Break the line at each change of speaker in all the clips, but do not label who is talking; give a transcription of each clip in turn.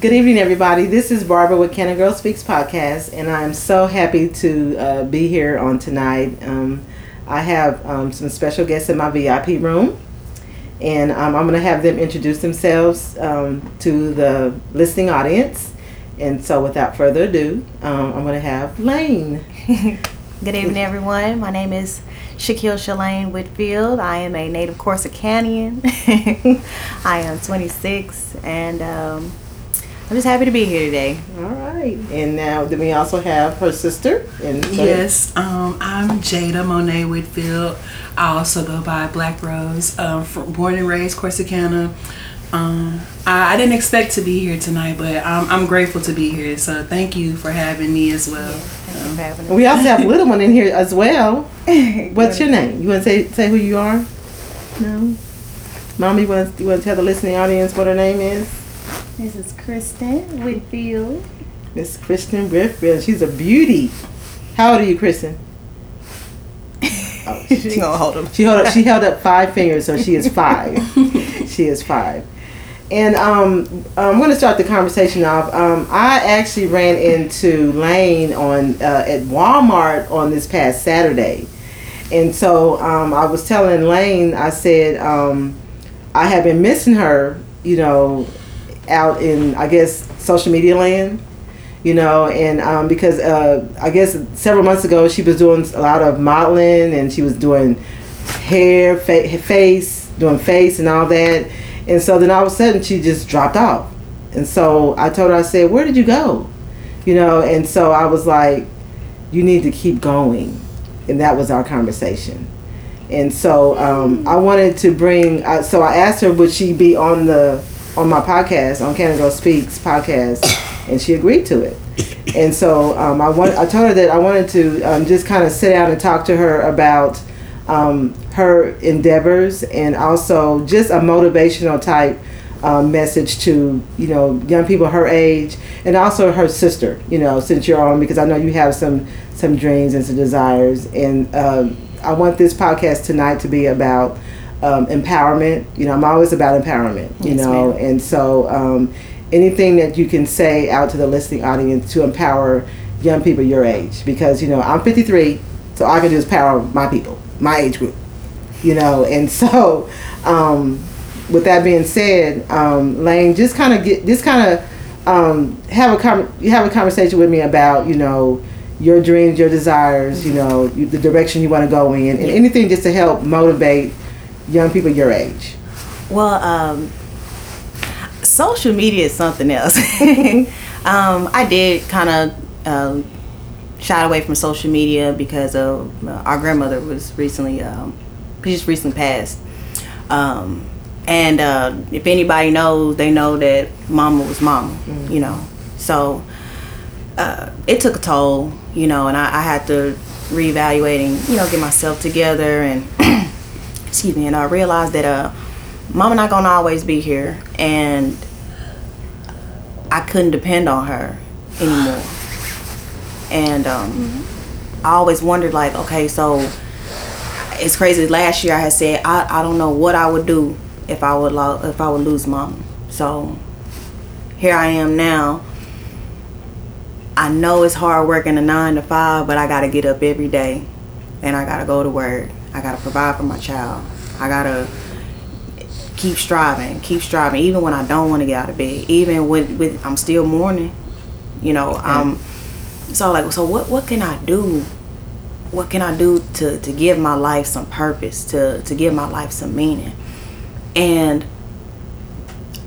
Good evening, everybody. This is Barbara with Can Girl Speaks podcast, and I'm so happy to uh, be here on tonight. Um, I have um, some special guests in my VIP room, and um, I'm going to have them introduce themselves um, to the listening audience. And so, without further ado, um, I'm going to have Lane.
Good evening, everyone. My name is Shaquille Shalane Whitfield. I am a native Corsicanian. I am 26, and um, I'm just happy to be here today.
All right. And now, then we also have her sister. And
Yes, um, I'm Jada Monet Whitfield. I also go by Black Rose. Um, from, born and raised Corsicana. Um, I, I didn't expect to be here tonight, but I'm, I'm grateful to be here. So thank you for having me as well.
Thank you for having us.
We also have a little one in here as well. What's your name? You want to say say who you are? No. Mommy, you want you want to tell the listening audience what her name is?
This is Kristen Whitfield.
Miss Kristen Whitfield. She's a beauty. How old are you, Kristen? Oh,
She gonna hold him.
She held up, she held up five fingers, so she is five. she is five. And um, I'm going to start the conversation off. Um, I actually ran into Lane on uh, at Walmart on this past Saturday, and so um, I was telling Lane, I said um, I have been missing her, you know, out in I guess social media land you know, and um, because uh, I guess several months ago she was doing a lot of modeling and she was doing hair, fa- face, doing face and all that, and so then all of a sudden she just dropped off, and so I told her I said, "Where did you go?" You know, and so I was like, "You need to keep going," and that was our conversation. And so um, I wanted to bring. Uh, so I asked her, would she be on the on my podcast on Canada Speaks podcast, and she agreed to it. And so um, I want I told her that I wanted to um, just kind of sit down and talk to her about um, her endeavors and also just a motivational type um, message to you know young people her age and also her sister. You know, since you're on because I know you have some some dreams and some desires and. Um, I want this podcast tonight to be about um, empowerment. You know, I'm always about empowerment. You
Yes,
know,
ma'am.
and so um, anything that you can say out to the listening audience to empower young people your age, because you know I'm 53, so all I can do is power my people, my age group. You know, and so um, with that being said, um, Lane, just kind of get just kind of um, have a com- have a conversation with me about you know your dreams, your desires, you know, you, the direction you want to go in, and anything just to help motivate young people your age.
Well, um, social media is something else. um, I did kind of um, shy away from social media because of uh, our grandmother was recently, um, she just recently passed. Um, and uh, if anybody knows, they know that mama was mama, you know. So uh, it took a toll, you know, and I, I had to reevaluate and, you know, get myself together and excuse me, and I realized that uh, mama not gonna always be here, and I couldn't depend on her anymore. And um, I always wondered, like, okay, so it's crazy. Last year I had said I, I don't know what I would do if I would lo- if I would lose mama. So here I am now. I know it's hard working a nine to five, but I gotta get up every day, and I gotta go to work. I gotta provide for my child. I gotta keep striving, keep striving, even when I don't want to get out of bed. Even with, with I'm still mourning. You know, um. So like, so what? What can I do? What can I do to to give my life some purpose? To to give my life some meaning? And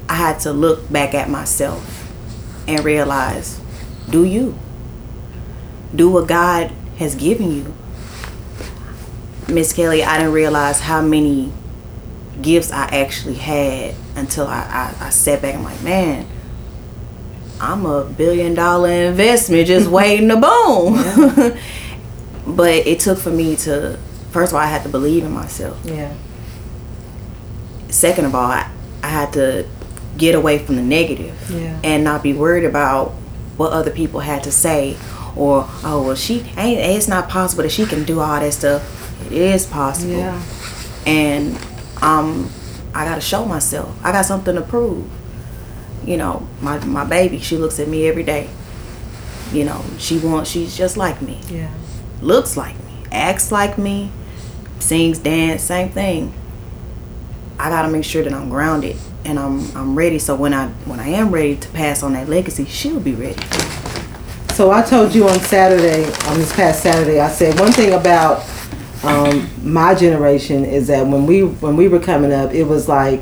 I had to look back at myself and realize, do you? Do what God has given you. Miss Kelly, I didn't realize how many gifts I actually had until I, I, I sat back and I'm like, man, I'm a billion dollar investment just waiting to boom. but it took for me to, first of all, I had to believe in myself.
Yeah.
Second of all, I, I had to get away from the negative
Yeah.
and not be worried about what other people had to say or oh well she ain't it's not possible that she can do all that stuff it is possible
Yeah.
and um i gotta show myself i got something to prove you know, my my baby, she looks at me every day. You know, she wants she's just like me.
Yeah.
Looks like me, acts like me, sings, dance, same thing. I gotta make sure that I'm grounded and I'm I'm ready. So when I when I am ready to pass on that legacy, she'll be ready.
So I told you on Saturday, on this past Saturday, I said one thing about um, my generation is that when we when we were coming up, it was like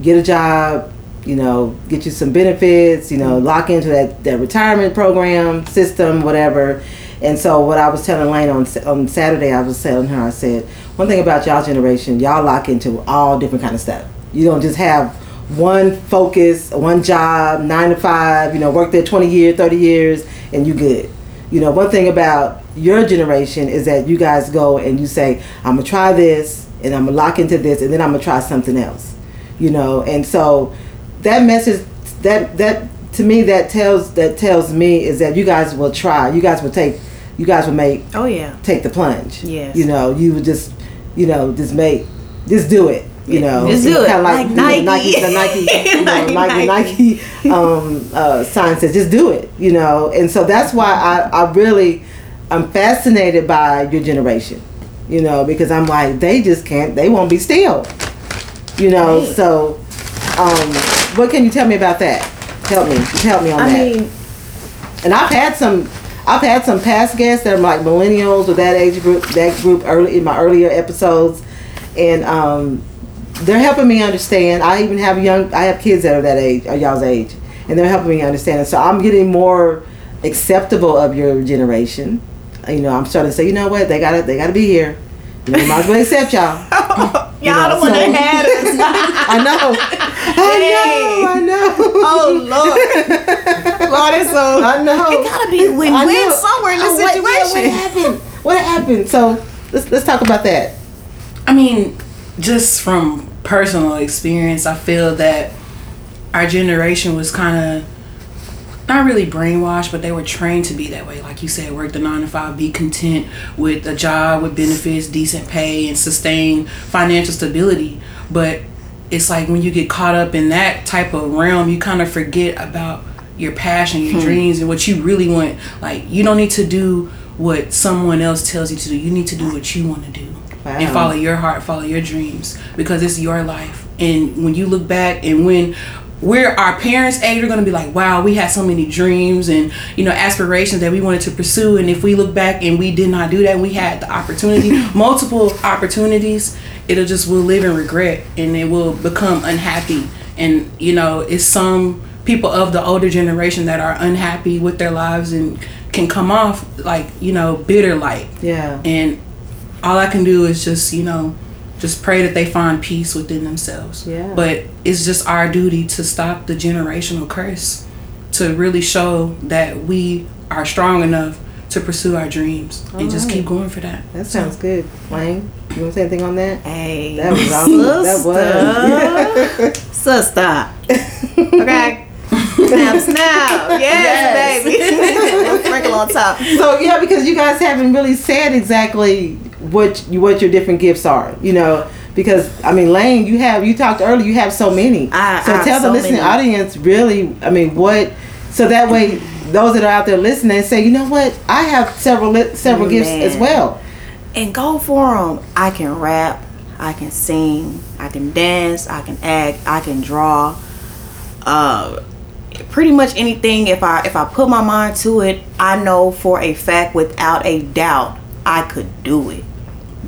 get a job, you know, get you some benefits, you know, lock into that, that retirement program system, whatever. And so what I was telling Lane on on Saturday, I was telling her, I said one thing about y'all generation, y'all lock into all different kind of stuff. You don't just have one focus, one job, nine to five, you know, work there 20 years, 30 years, and you good. You know, one thing about your generation is that you guys go and you say, I'm gonna try this and I'm gonna lock into this and then I'm gonna try something else. You know, and so that message that that to me that tells that tells me is that you guys will try. You guys will take you guys will make
Oh yeah.
take the plunge.
Yeah.
You know, you would just you know, just make just do it. You know,
Just do it.
Kinda
Like
you know,
Nike.
Nike, the Nike, you know,
Like
Nike,
Nike.
Nike um, uh, sign says, just do it. You know, and so that's why I, I really, I'm fascinated by your generation. You know, because I'm like, they just can't, they won't be still. You know,
Right.
so, um, what can you tell me about that? Help me, help me on
I
that.
mean,
And I've had some, I've had some past guests that are like millennials or that age group, that group early in my earlier episodes, and um, they're helping me understand. I even have young, I have kids that are that age, or y'all's age, and they're helping me understand. And so I'm getting more acceptable of your generation. You know, I'm starting to say, you know what, they gotta, they gotta be here. You know, might as well accept y'all.
y'all
know,
the one
so-
that had us.
I know, I know, I know.
oh Lord, Lord, it's so.
I know.
It gotta be win-win somewhere in
Oh,
this
what- yeah,
situation.
what happened? What happened? So let's let's talk about that.
I mean, just from personal experience, I feel that our generation was kind of not really brainwashed, but they were trained to be that way. Like you said, work the nine to five, be content with a job with benefits, decent pay, and sustain financial stability. But it's like when you get caught up in that type of realm, you kind of forget about your passion, your hmm. dreams, and what you really want. Like, you don't need to do what someone else tells you to do. You need to do what you want to do and follow your heart, follow your dreams because it's your life. And when you look back and when we're our parents' age, we're gonna be like, wow, we had so many dreams and you know aspirations that we wanted to pursue. And if we look back and we did not do that, we had the opportunity, multiple opportunities, it'll just we'll live in regret and it will become unhappy. And you know, it's some people of the older generation that are unhappy with their lives and can come off like you know bitter like
Yeah.
and all I can do is just you know just pray that they find peace within themselves
Yeah.
but it's just our duty to stop the generational curse to really show that we are strong enough to pursue our dreams and just keep going for that
That sounds good. Wayne, you want to say anything on that?
Hey,
That was awesome. That was.
sister. Okay. snap, snap. Yes, baby. Sprinkle on top.
so yeah, because you guys haven't really said exactly what you, what your different gifts are. You know, because I mean, Lane, you have you talked earlier. You have so many.
I-
so
I
tell the
so
listening
many.
audience really. I mean, what? So that way, those that are out there listening say, you know what? I have several several gifts as well.
And go for them. I can rap. I can sing. I can dance. I can act. I can draw. Uh, pretty much anything. If I if I put my mind to it, I know for a fact, without a doubt, I could do it.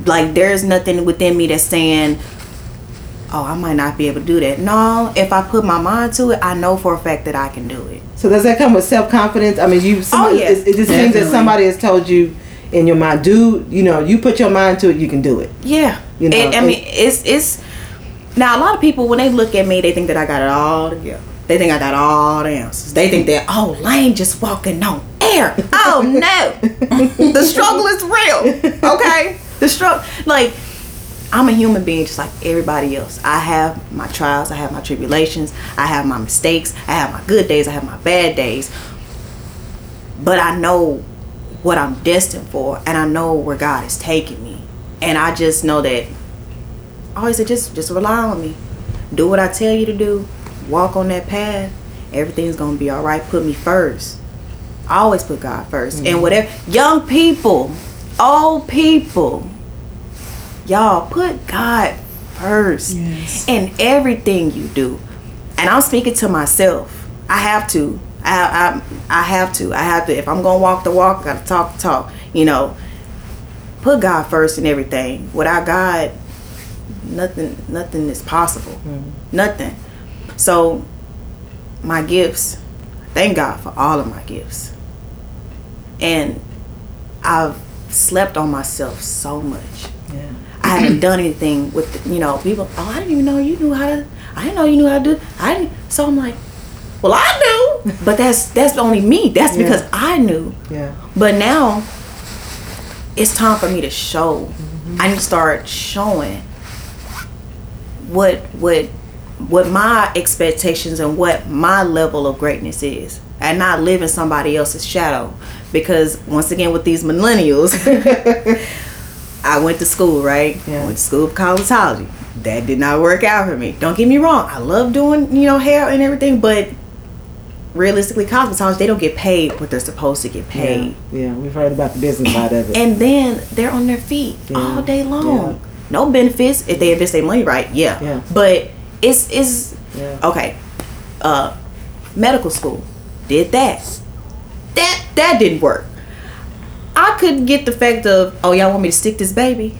Like there's nothing within me that's saying, "Oh, I might not be able to do that." No, if I put my mind to it, I know for a fact that I can do it.
So does that come with self confidence? I mean, you. Oh, somebody,
yeah.
it, it just seems that somebody has told you in your mind, do you know? You put your mind to it, you can do it.
Yeah,
You know,
It- I mean, it's it's now a lot of people when they look at me, they think that I got it all together. They think I got all the answers. They think that oh, Lane just walking on air. Oh no, the struggle is real. Okay, the struggle like. I'm a human being just like everybody else. I have my trials, I have my tribulations, I have my mistakes, I have my good days, I have my bad days. But I know what I'm destined for and I know where God is taking me. And I just know that I always say just just rely on me. Do what I tell you to do. Walk on that path everything's gonna be all right. Put me first. I always put God 1st And mm-hmm. whatever young people, old people, y'all put God first
Yes.
in everything you do. And I'm speaking to myself. I have to. I, I I have to. I have to. If I'm gonna walk the walk, I gotta talk the talk. You know, put God first in everything. Without God, nothing nothing is possible. Mm. Nothing. So my gifts, thank God for all of my gifts. And I've slept on myself so much.
Yeah.
I haven't done anything with the, you know people. Oh, I didn't even know you knew how to. I didn't know you knew how to do. I didn't. So I'm like, well, I knew, but that's that's only me. That's
Yeah.
because I knew.
Yeah.
But now it's time for me to show. Mm-hmm. I need to start showing what what what my expectations and what my level of greatness is, and not live in somebody else's shadow. Because once again, with these millennials, I went to school, right?
Yeah.
I went to school of cosmetology. That did not work out for me. Don't get me wrong. I love doing, you know, hair and everything, but realistically, cosmetologists, they don't get paid what they're supposed to get paid.
Yeah. yeah, we've heard about the business side of it.
And then they're on their feet
Yeah.
all day long. No benefits if they invest their money right. Yeah.
Yeah.
But it's it's okay. Uh, medical school did that. That that didn't work. I couldn't get the fact of oh y'all want me to stick this baby.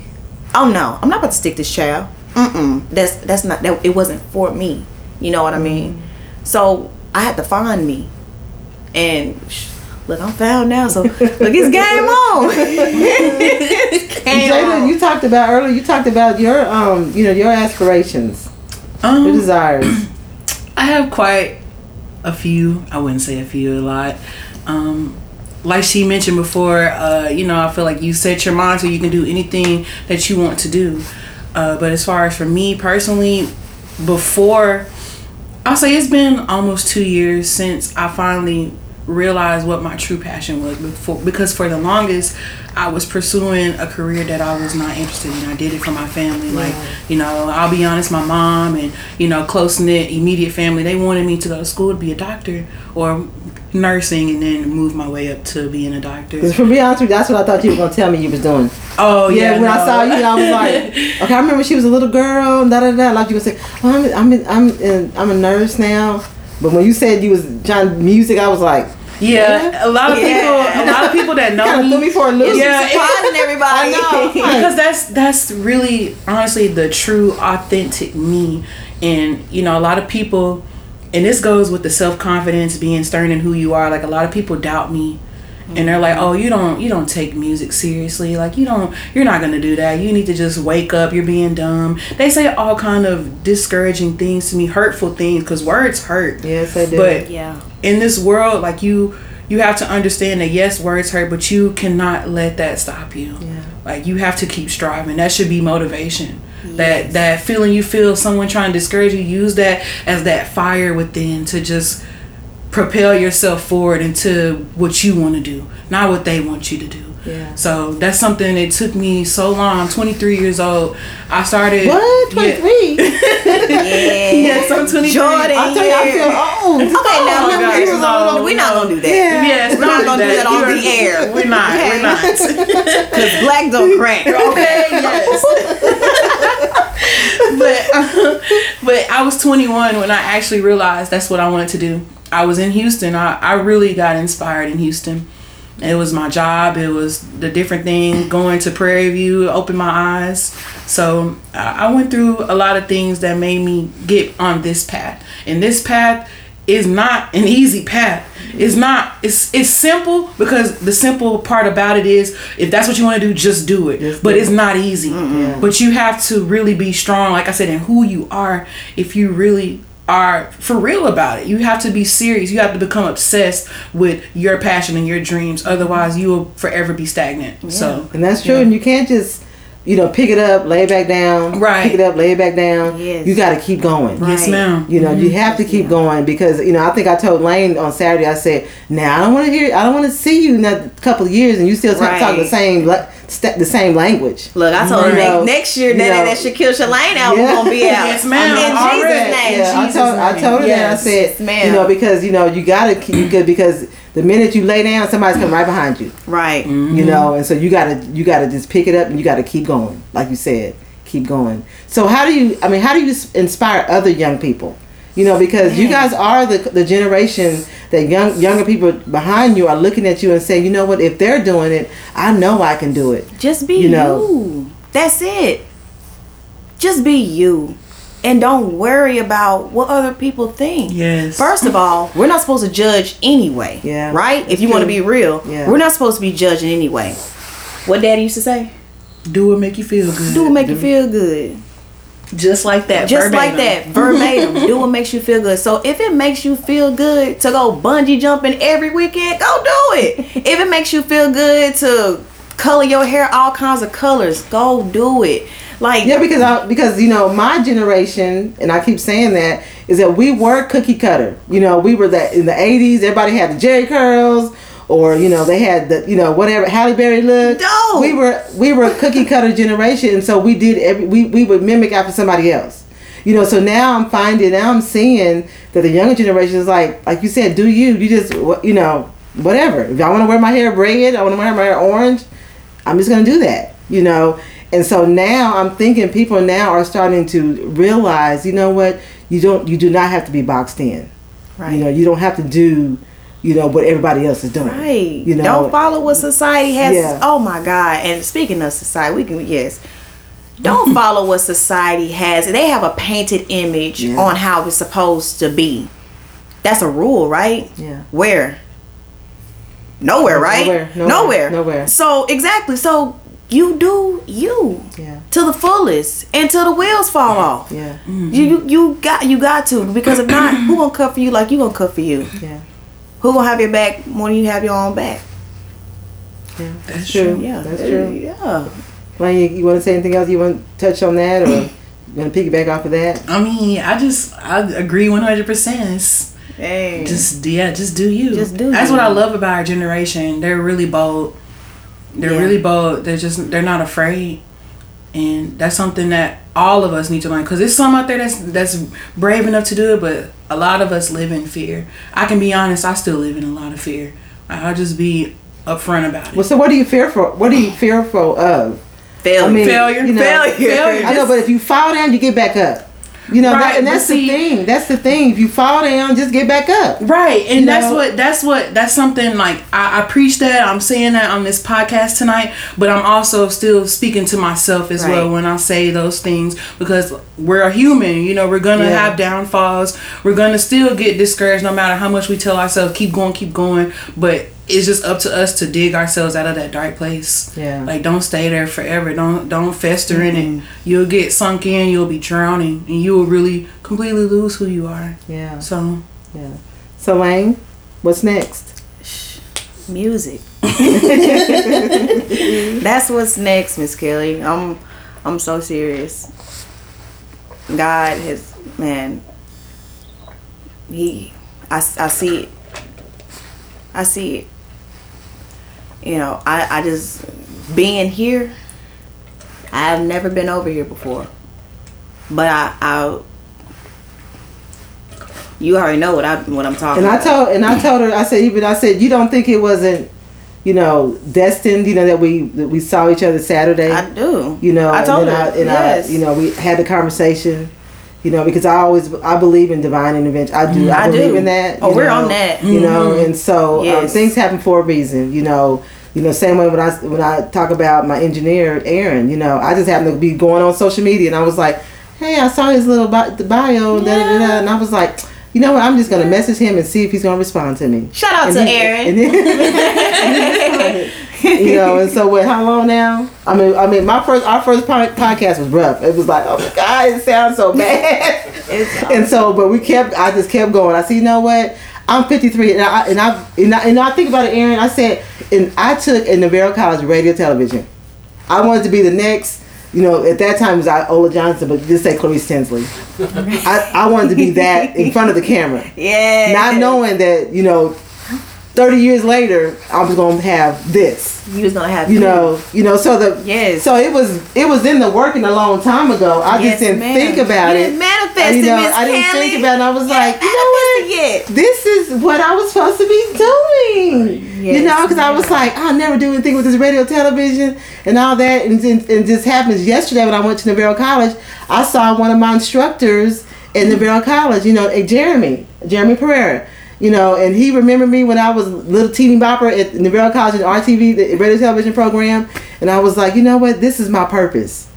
Oh no, I'm not about to stick this child. Mm-mm. That's that's not that. It wasn't for me. You know what I mean?
Mm-hmm.
So I had to find me, and sh- look, I'm found now. So look, it's game on. It's game
Jada,
on.
you talked about earlier. You talked about your um, you know, your aspirations, your
Um,
desires.
I have quite a few. I wouldn't say a few, a lot. Um, like she mentioned before, uh, you know, I feel like you set your mind so you can do anything that you want to do. Uh, but as far as for me personally, before, I'll say it's been almost two years since I finally realized what my true passion was before because for the longest I was pursuing a career that I was not interested in. I did it for my family. Like, you know, I'll be honest, my mom and, you know, close knit, immediate family, they wanted me to go to school to be a doctor or nursing and then move my way up to being a doctor.
Because to be honest with you, that's what I thought you were gonna tell me you was doing.
Oh
Yeah,
yeah.
when I saw you, I was like, okay, I remember she was a little girl, and da da da. Like you would say, oh, I'm I'm in, I'm in, I'm a nurse now. But when you said you was John music, I was like,
Yeah, a lot of
Yeah.
people, a lot of people that know
kind of
me,
threw me for a loop.
Yeah, it-
surprising everybody.
I know.
because that's that's really honestly the true authentic me and you know a lot of people and this goes with the self-confidence being stern in who you are. Like a lot of people doubt me. And they're like oh you don't you don't take music seriously. Like you don't you're not gonna do that. You need to just wake up. You're being dumb. They say all kind of discouraging things to me hurtful things because words hurt.
Yes, they do.
but
yeah.
in this world like you you have to understand that yes words hurt but you cannot let that stop you.
Yeah.
like you have to keep striving. That should be motivation. that
Yes.
that feeling you feel someone trying to discourage you use that as that fire within to just propel yourself forward into what you want to do not what they want you to do
Yeah.
so that's something it took me so long I'm 23 years old I started
what? Twenty three?
Yeah.
yes I'm 23
Jordan.
I tell you, I feel old.
Okay, now
Oh,
remember,
God,
you was
no,
a little- we're not gonna do that.
Yeah.
Yes,
We're not gonna do that on the air.
We're not. We're not.
Because black don't crack.
okay, yes. but I was 21 when I actually realized that's what I wanted to do. I was in Houston. I, I really got inspired in Houston. It was my job. It was the different thing. Going to Prairie View opened my eyes. So I went through a lot of things that made me get on this path. And this path is not an easy path. It's not. It's it's simple because the simple part about it is if that's what you want to do, just do it.
Just
but
do
it's
it.
not easy. But you have to really be strong, like I said, in who you are. If you really are for real about it, you have to be serious. You have to become obsessed with your passion and your dreams. Otherwise, you will forever be stagnant. So
And that's true. And you can't just, you know, pick it up, lay it back down.
Right.
Pick it up, lay it back down.
Yes.
You got to keep going.
yes, ma'am.
You know, you mm-hmm. have to keep going because you know. I think I told Lane on Saturday. I said, "Now I don't want to hear. I don't want to see you in a couple of years and you still talk,
Right.
talk the same, like, st- the same language.
Look, I told
You
her
know,
next year
you
that
know.
that Shaquille Shalane album
Yeah.
gonna be out.
Yes, ma'am.
In
Already.
Jesus' name.
Yeah, I
Jesus'
told I told her that. I said,
Yes, ma'am.
you know, because you know you gotta keep you good because the minute you lay down, somebody's coming right behind you.
Right. Mm-hmm.
You know, and so you gotta you gotta just pick it up and you gotta keep going, like you said, keep going. So how do you? I mean, how do you inspire other young people? You know, because you guys are the the generation that young younger people behind you are looking at you and saying, you know what? If they're doing it, I know I can do it.
Just be
You
you.
know.
That's it. Just be you. And don't worry about what other people think.
Yes.
First of all, we're not supposed to judge anyway.
Yeah,
Right? If you want to be real,
Yeah.
we're not supposed to be judging anyway. What daddy used to say?
Do what make you feel good.
Do what make you feel good.
Just like that.
Just like that, verbatim. do what makes you feel good. So if it makes you feel good to go bungee jumping every weekend, go do it. if it makes you feel good to color your hair all kinds of colors, go do it. Like
Yeah, because I, because you know my generation, and I keep saying that is that we were cookie cutter. You know, we were that in the '80s. Everybody had the Jheri curls, or you know they had the you know whatever Halle Berry look.
Dope.
We were we were a cookie cutter generation, and so we did every we we would mimic after somebody else. You know, so now I'm finding now I'm seeing that the younger generation is like like you said, do you you just you know whatever. If I want to wear my hair red, I want to wear my hair orange. I'm just gonna do that, you know. And so now I'm thinking people now are starting to realize, you know what, you don't, you do not have to be boxed in.
right.
You know, you don't have to do, you know, what everybody else is doing.
Right.
You know,
don't follow what society has.
Yeah.
Oh my God. And speaking of society, we can yes. Don't follow what society has. They have a painted image
Yeah.
on how it's supposed to be. That's a rule, right?
Yeah.
Where? Nowhere, right?
Nowhere, nowhere,
Nowhere.
nowhere.
So exactly. So you do you
Yeah.
to the fullest until the wheels fall off.
Yeah.
You, you you got you got to because if not, who gonna cut for you like you gonna cut for you?
Yeah.
Who gonna have your back more than you have your own back?
Yeah.
That's
true.
true.
Yeah,
That's true.
Yeah,
Well, you, you want to say anything else? You want to touch on that, or you want to piggyback off of that?
I mean, I just I agree one hundred percent.
hey,
Just yeah, just do you.
Just do
That's
you.
what I love about our generation. They're really bold. They're
Yeah.
really bold. They're just they're not afraid, and that's something that all of us need to learn. Cause there's some out there that's that's brave enough to do it, but a lot of us live in fear. I can be honest. I still live in a lot of fear. I'll just be upfront about it.
Well, so what are you fearful? What are you fearful of?
failure.
I mean,
Failure.
You know,
Failure.
Failure.
I know, but if you fall down, you get back up. You know,
Right,
that, and that's
see-
the thing. That's the thing. If you fall down, just get back up.
Right, and
You
that's
know?
what that's what that's something like I, I preach that I'm saying that on this podcast tonight, but I'm also still speaking to myself as well when I say those things because we're a human, you know, we're gonna
Yeah.
have downfalls, we're gonna still get discouraged no matter how much we tell ourselves keep going, keep going, but it's just up to us to dig ourselves out of that dark place.
Yeah.
Like don't stay there forever. Don't don't fester in it. Mm-hmm. You'll get sunk in. You'll be drowning, and you will really completely lose who you are.
Yeah.
So
Yeah. So Lane, what's next?
music. That's what's next, Miss Kelly. I'm I'm so serious. God has man. He, I, I see it. I see it. You know, I, I just being here. I've never been over here before, but I, I you already know what I what I'm talking
And I
about.
told and I told her I said even I said you don't think it wasn't you know destined you know that we that we saw each other Saturday
I do.
you know
I told
and
her.
I, and
yes.
I, you know we had the conversation you know because I always I believe in divine intervention I do I,
I
believe
do.
in that
Oh, we're
know,
on that.
you know and so um, things happen for a reason you know you know same way when I when I talk about my engineer Aaron you know I just happened to be going on social media and I was like hey I saw his little bi- the bio da, da, da, da, and I was like you know what I'm just gonna message him and see if he's gonna respond to me
Shout out
and
to
he-
Aaron.
and then- you know, and so what? How long now? I mean, I mean, my first, our first podcast was rough. It was like, oh my god, it sounds so bad. And so, but we kept. I just kept going. I said, you know what? I'm 53, and I and I and I, and I think about it, Aaron. I said, and I took in Navarro College radio television. I wanted to be the next. You know, at that time it was Iola Johnson, but just say Clarice Tinsley. I, I wanted to be that in front of the camera
yeah.
not knowing that you know thirty years later, I was gonna have this.
You was gonna have
You know, you know. So the
Yes.
So it was it was in the working a long time ago. I
Yes,
just didn't
ma'am.
think about
You
it.
didn't manifest
you know, I didn't
Kelly.
think about it. I was like, you know what?
Yet.
this is what I was supposed to be doing. you know, because I was like, I'll never do anything with this radio, television, and all that. And, and, and just happens yesterday when I went to Navarro College, I saw one of my instructors in Navarro College, you know, eh, Jeremy, Jeremy Pereira. You know, and he remembered me when I was little teeny bopper at Navarro College in RTV, the radio television program. And I was like, you know what? This is my purpose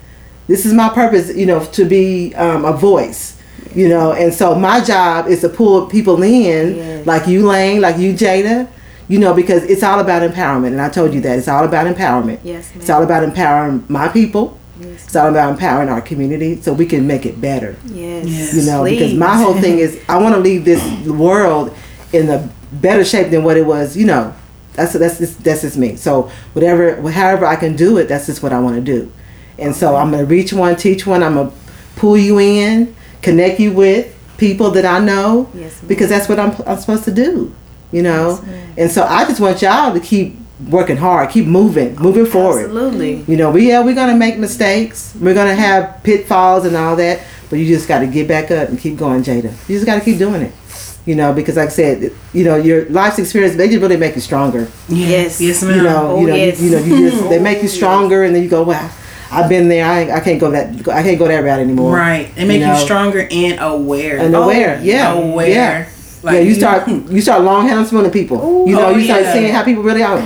this is my purpose you know to be um, a voice you know and so my job is to pull people in
Yes.
like you lane like you jada you know because it's all about empowerment and i told you that it's all about empowerment
Yes, ma'am.
it's all about empowering my people
Yes.
it's all about empowering our community so we can make it better
Yes.
Yes.
you know because my whole thing is i want to leave this world in a better shape than what it was you know that's that's just, that's just me so whatever however i can do it that's just what i want to do and so i'm going to reach one teach one i'm going to pull you in connect you with people that i know
Yes,
because that's what i'm, I'm supposed to do you know
Yes,
and so i just want y'all to keep working hard keep moving moving forward
Absolutely.
you know, we yeah, we're gonna make mistakes. We're gonna have pitfalls and all that, but you just got to get back up and keep going, Jada. You just got to keep doing it. You know, because like I said, you know, your life's experience they just really make you stronger.
Yes.
Yes, ma'am.
You know,
Oh,
you know, oh,
yes.
you, you know, you just they make you stronger, and then you go, wow, I've been there. I, I can't go that I can't go that route anymore.
Right. It make you,
know.
stronger and aware.
And oh, aware, yeah,
Aware.
yeah.
Like
yeah, you start you start long handle spooning people. you know,
Oh,
you start
yeah.
seeing how people really are.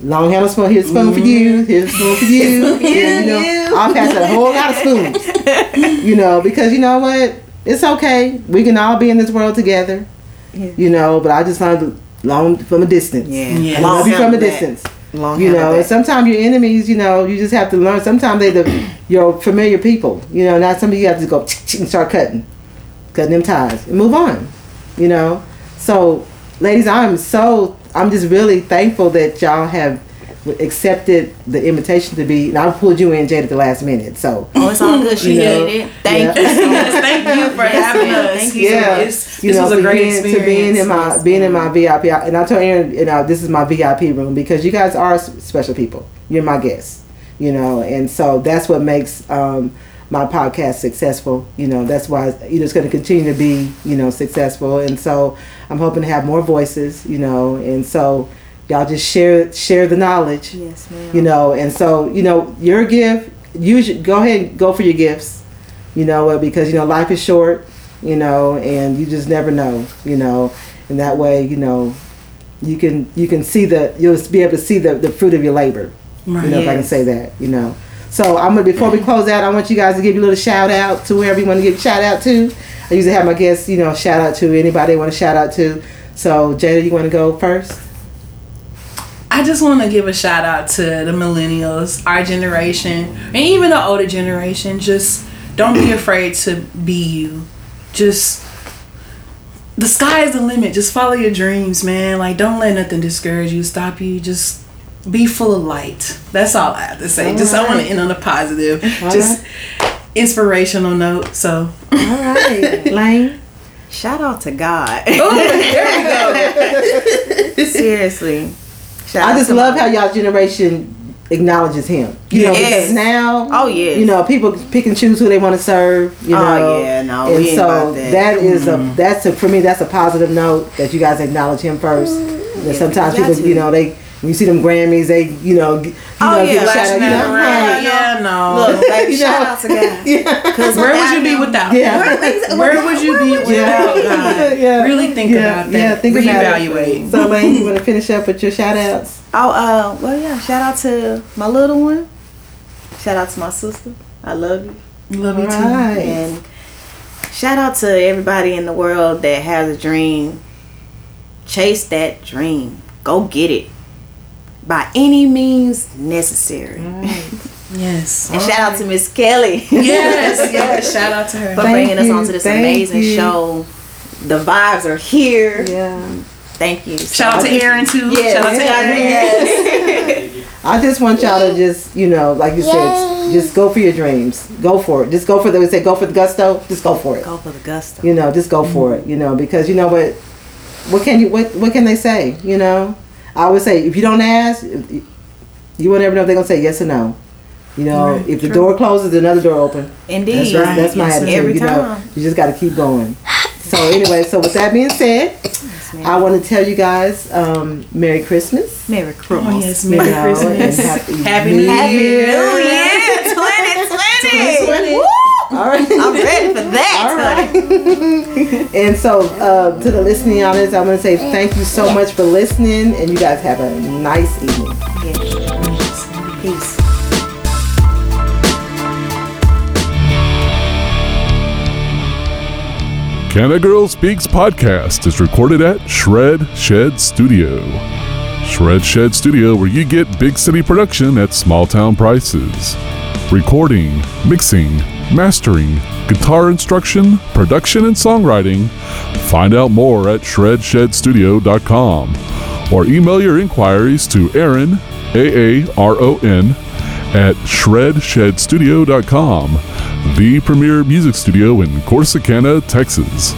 Long handle spoon, here's a spoon for you, mm-hmm. here's a spoon for you. Yeah, you know, I'll pass a whole lot of spoons. You know, because you know what? It's okay. We can all be in this world together.
Yeah.
You know, but I just learned long from a distance.
Yeah.
Yeah.
I love you from a
that.
distance.
Long
You know, and sometimes your enemies, you know, you just have to learn. Sometimes they the your familiar people. You know, not somebody you have to go and start cutting, cutting them ties and move on. You know, so ladies, I'm so I'm just really thankful that y'all have accepted the invitation to be. And I pulled you in, Jade, at the last minute. So
Oh, it's all good. She
You know,
did it. Thank
yeah.
you so much.
Thank you for having
ma'am.
us.
Thank you.
yeah,
It's,
you
this
know,
was a great
being,
experience.
to being in my
Yes,
being in my VIP, and I told Aaron, you know, this is my VIP room because you guys are special people. You're my guests, you know, and so that's what makes um, my podcast successful. You know, that's why you know it's going to continue to be you know successful, and so I'm hoping to have more voices, you know, and so y'all just share share the knowledge
Yes, ma'am.
you know and so you know your gift you should go ahead and go for your gifts you know because you know life is short you know and you just never know you know and that way you know you can you can see the you'll be able to see the, the fruit of your labor.
Right.
you know if i can say that you know. So i'm gonna before we close out i want you guys to give you a little shout out to whoever you want to give a shout out to. I usually have my guests you know shout out to anybody they want to shout out to. So jada you want to go first
I just want to give a shout out to the millennials, our generation, and even the older generation. Just don't be afraid to be you. Just the sky is the limit. Just follow your dreams, man. Like don't let nothing discourage you, stop you. Just be full of light. That's all I have to say. just I want to end on a positive,
All
just inspirational note. So
all right lane
Shout out to God.
oh, there we go.
Seriously. Shout
I just love
my-
how y'all generation acknowledges him. You know,
Yes.
because now,
Oh, yeah,
you know, people pick and choose who they want to serve. You
Oh,
know,
yeah, no,
and
we ain't
so
about that.
that is a mm-hmm. that's a for me that's a positive note that you guys acknowledge him first. Mm-hmm. And sometimes people, you know, they when you see them Grammys, they you know, you
Oh,
know,
yeah,
give a shout out.
Flashing
You
that
know,
around.
right.
Yeah, no.
Look, baby,
You
shout
know.
out to God.
Yeah.
Cause
Where would you be without?
Yeah.
Where would you be without God?
Yeah.
Really think
Yeah,
about that.
yeah, think about.
Reevaluate.
So, Lane, you want to finish up with your shout outs?
Oh, uh, well, yeah. Shout out to my little one. Shout out to my sister. I love you.
Love you too.
And shout out to everybody in the world that has a dream. Chase that dream. Go get it. By any means necessary. Mm.
Yes.
And shout out to Miss Kelly
Yes, yes. Shout out to her.
for
Thank
bringing us
you,
onto this
thank
amazing
you.
show. The vibes are here.
Yeah.
Thank you.
Shout out to Aaron too.
Yes,
Shout out to Aaron.
yes.
I just want y'all to just, you know, like you said, just go for your dreams. Go for it. Just go for the, we say go for the gusto. Just go for it.
Go for the gusto.
You know, just go for mm-hmm. it. You know, because you know what, what can you what what can they say? You know, I always say if you don't ask, you will never know if they're gonna say yes or no. You know,
Right,
if the
true.
door closes, another door open.
Indeed.
That's, right. that's my
Yes,
attitude.
every
you know,
time.
you just got to keep going. So anyway, so with that being said,
ma'am.
I want to tell you guys um, Merry Christmas.
Merry Christmas.
Oh yes,
You
Merry
know,
Christmas.
and Happy,
Happy
New
New
Happy
Year.
New Year 2020.
2020.
Woo!
All right.
I'm ready for that.
All right. and so, uh, to the listening audience, I'm going to say thank you so much for listening, and you guys have a nice evening.
Yes. Peace.
Can a Girl Speaks podcast is recorded at Shred Shed Studio. Shred Shed Studio, where you get big city production at small town prices. Recording, mixing, mastering, guitar instruction, production, and songwriting. Find out more at shredshedstudio.com or email your inquiries to Aaron, A A R O N, at shredshedstudio.com, the premier music studio in Corsicana, Texas.